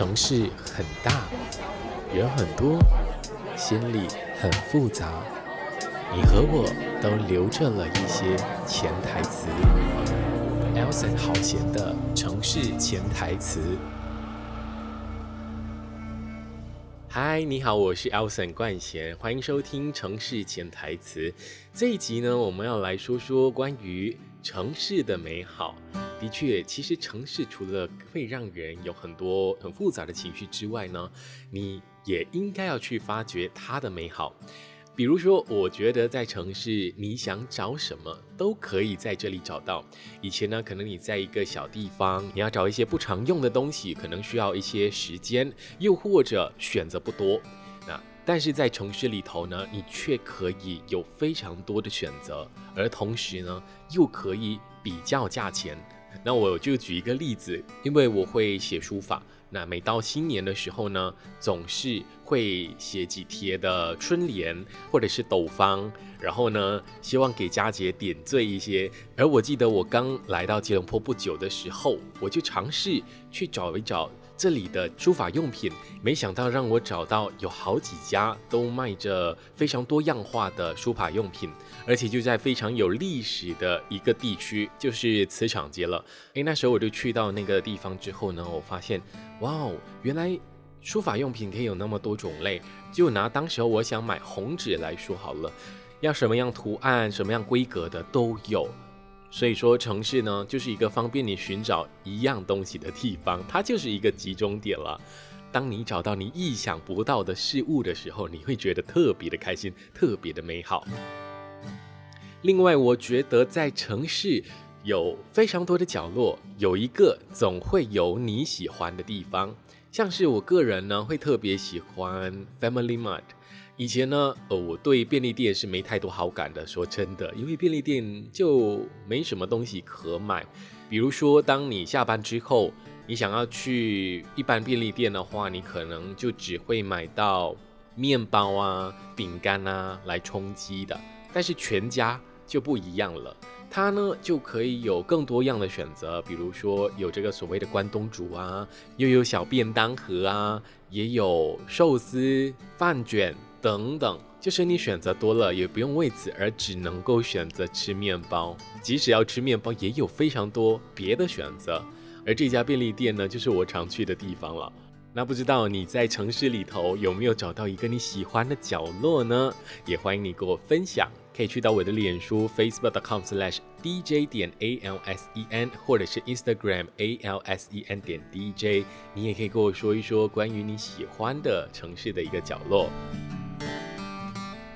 城市很大，人很多，心里很复杂。你和我都留着了一些潜台词。Elson 好闲的城市潜台词。嗨，你好，我是 Elson 冠贤，欢迎收听城市潜台词。这一集呢，我们要来说说关于城市的美好。的确，其实城市除了会让人有很多很复杂的情绪之外呢，你也应该要去发掘它的美好。比如说，我觉得在城市，你想找什么都可以在这里找到。以前呢，可能你在一个小地方，你要找一些不常用的东西，可能需要一些时间，又或者选择不多。那但是在城市里头呢，你却可以有非常多的选择，而同时呢，又可以比较价钱。那我就举一个例子，因为我会写书法，那每到新年的时候呢，总是会写几贴的春联或者是斗方，然后呢，希望给佳节点缀一些。而我记得我刚来到吉隆坡不久的时候，我就尝试去找一找。这里的书法用品，没想到让我找到有好几家都卖着非常多样化的书法用品，而且就在非常有历史的一个地区，就是磁场街了。诶，那时候我就去到那个地方之后呢，我发现，哇哦，原来书法用品可以有那么多种类。就拿当时候我想买红纸来说好了，要什么样图案、什么样规格的都有。所以说，城市呢，就是一个方便你寻找一样东西的地方，它就是一个集中点了。当你找到你意想不到的事物的时候，你会觉得特别的开心，特别的美好。另外，我觉得在城市有非常多的角落，有一个总会有你喜欢的地方，像是我个人呢，会特别喜欢 Family Mart。以前呢，呃，我对便利店是没太多好感的。说真的，因为便利店就没什么东西可买。比如说，当你下班之后，你想要去一般便利店的话，你可能就只会买到面包啊、饼干啊来充饥的。但是全家就不一样了，它呢就可以有更多样的选择。比如说，有这个所谓的关东煮啊，又有小便当盒啊，也有寿司、饭卷。等等，就是你选择多了，也不用为此而只能够选择吃面包。即使要吃面包，也有非常多别的选择。而这家便利店呢，就是我常去的地方了。那不知道你在城市里头有没有找到一个你喜欢的角落呢？也欢迎你跟我分享，可以去到我的脸书 facebook.com/slash dj 点 alsen，或者是 Instagram alsen 点 dj。你也可以跟我说一说关于你喜欢的城市的一个角落。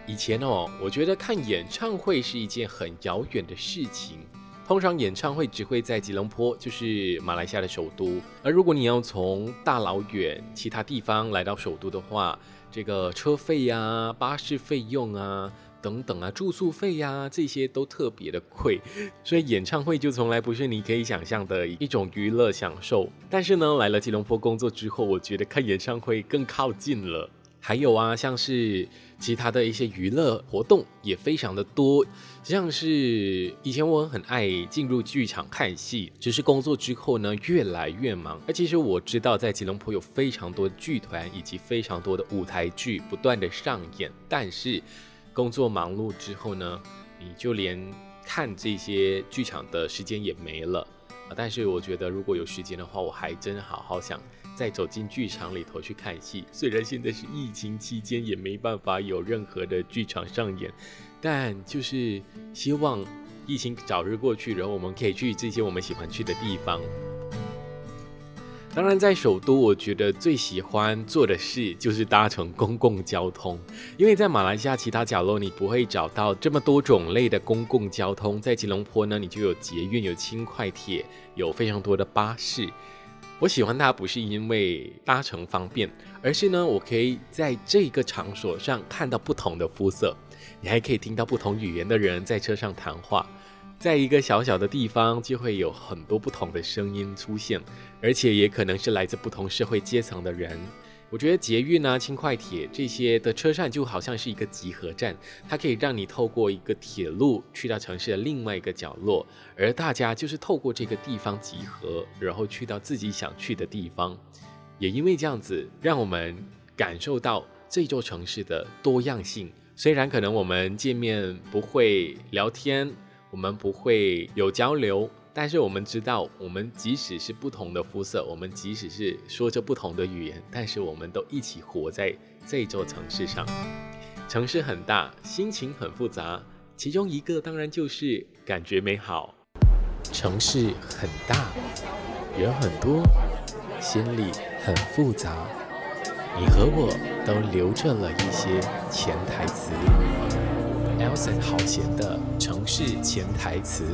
以前哦，我觉得看演唱会是一件很遥远的事情。通常演唱会只会在吉隆坡，就是马来西亚的首都。而如果你要从大老远其他地方来到首都的话，这个车费呀、巴士费用啊等等啊、住宿费呀、啊，这些都特别的贵。所以演唱会就从来不是你可以想象的一种娱乐享受。但是呢，来了吉隆坡工作之后，我觉得看演唱会更靠近了。还有啊，像是其他的一些娱乐活动也非常的多，像是以前我很爱进入剧场看戏，只是工作之后呢，越来越忙。而其实我知道在吉隆坡有非常多剧团以及非常多的舞台剧不断的上演，但是工作忙碌之后呢，你就连看这些剧场的时间也没了。但是我觉得如果有时间的话，我还真好好想。再走进剧场里头去看戏，虽然现在是疫情期间，也没办法有任何的剧场上演，但就是希望疫情早日过去，然后我们可以去这些我们喜欢去的地方。当然，在首都，我觉得最喜欢做的事就是搭乘公共交通，因为在马来西亚其他角落你不会找到这么多种类的公共交通，在吉隆坡呢，你就有捷运、有轻快铁，有非常多的巴士。我喜欢它不是因为搭乘方便，而是呢，我可以在这个场所上看到不同的肤色，你还可以听到不同语言的人在车上谈话，在一个小小的地方就会有很多不同的声音出现，而且也可能是来自不同社会阶层的人。我觉得捷运啊、轻快铁这些的车站就好像是一个集合站，它可以让你透过一个铁路去到城市的另外一个角落，而大家就是透过这个地方集合，然后去到自己想去的地方。也因为这样子，让我们感受到这座城市的多样性。虽然可能我们见面不会聊天，我们不会有交流，但是我们知道，我们即使是不同的肤色，我们即使是说着不同的语言，但是我们都一起活在这座城市上。城市很大，心情很复杂，其中一个当然就是感觉美好。城市很大，人很多，心里很复杂。你和我都留着了一些潜台词好闲的城市潜台词。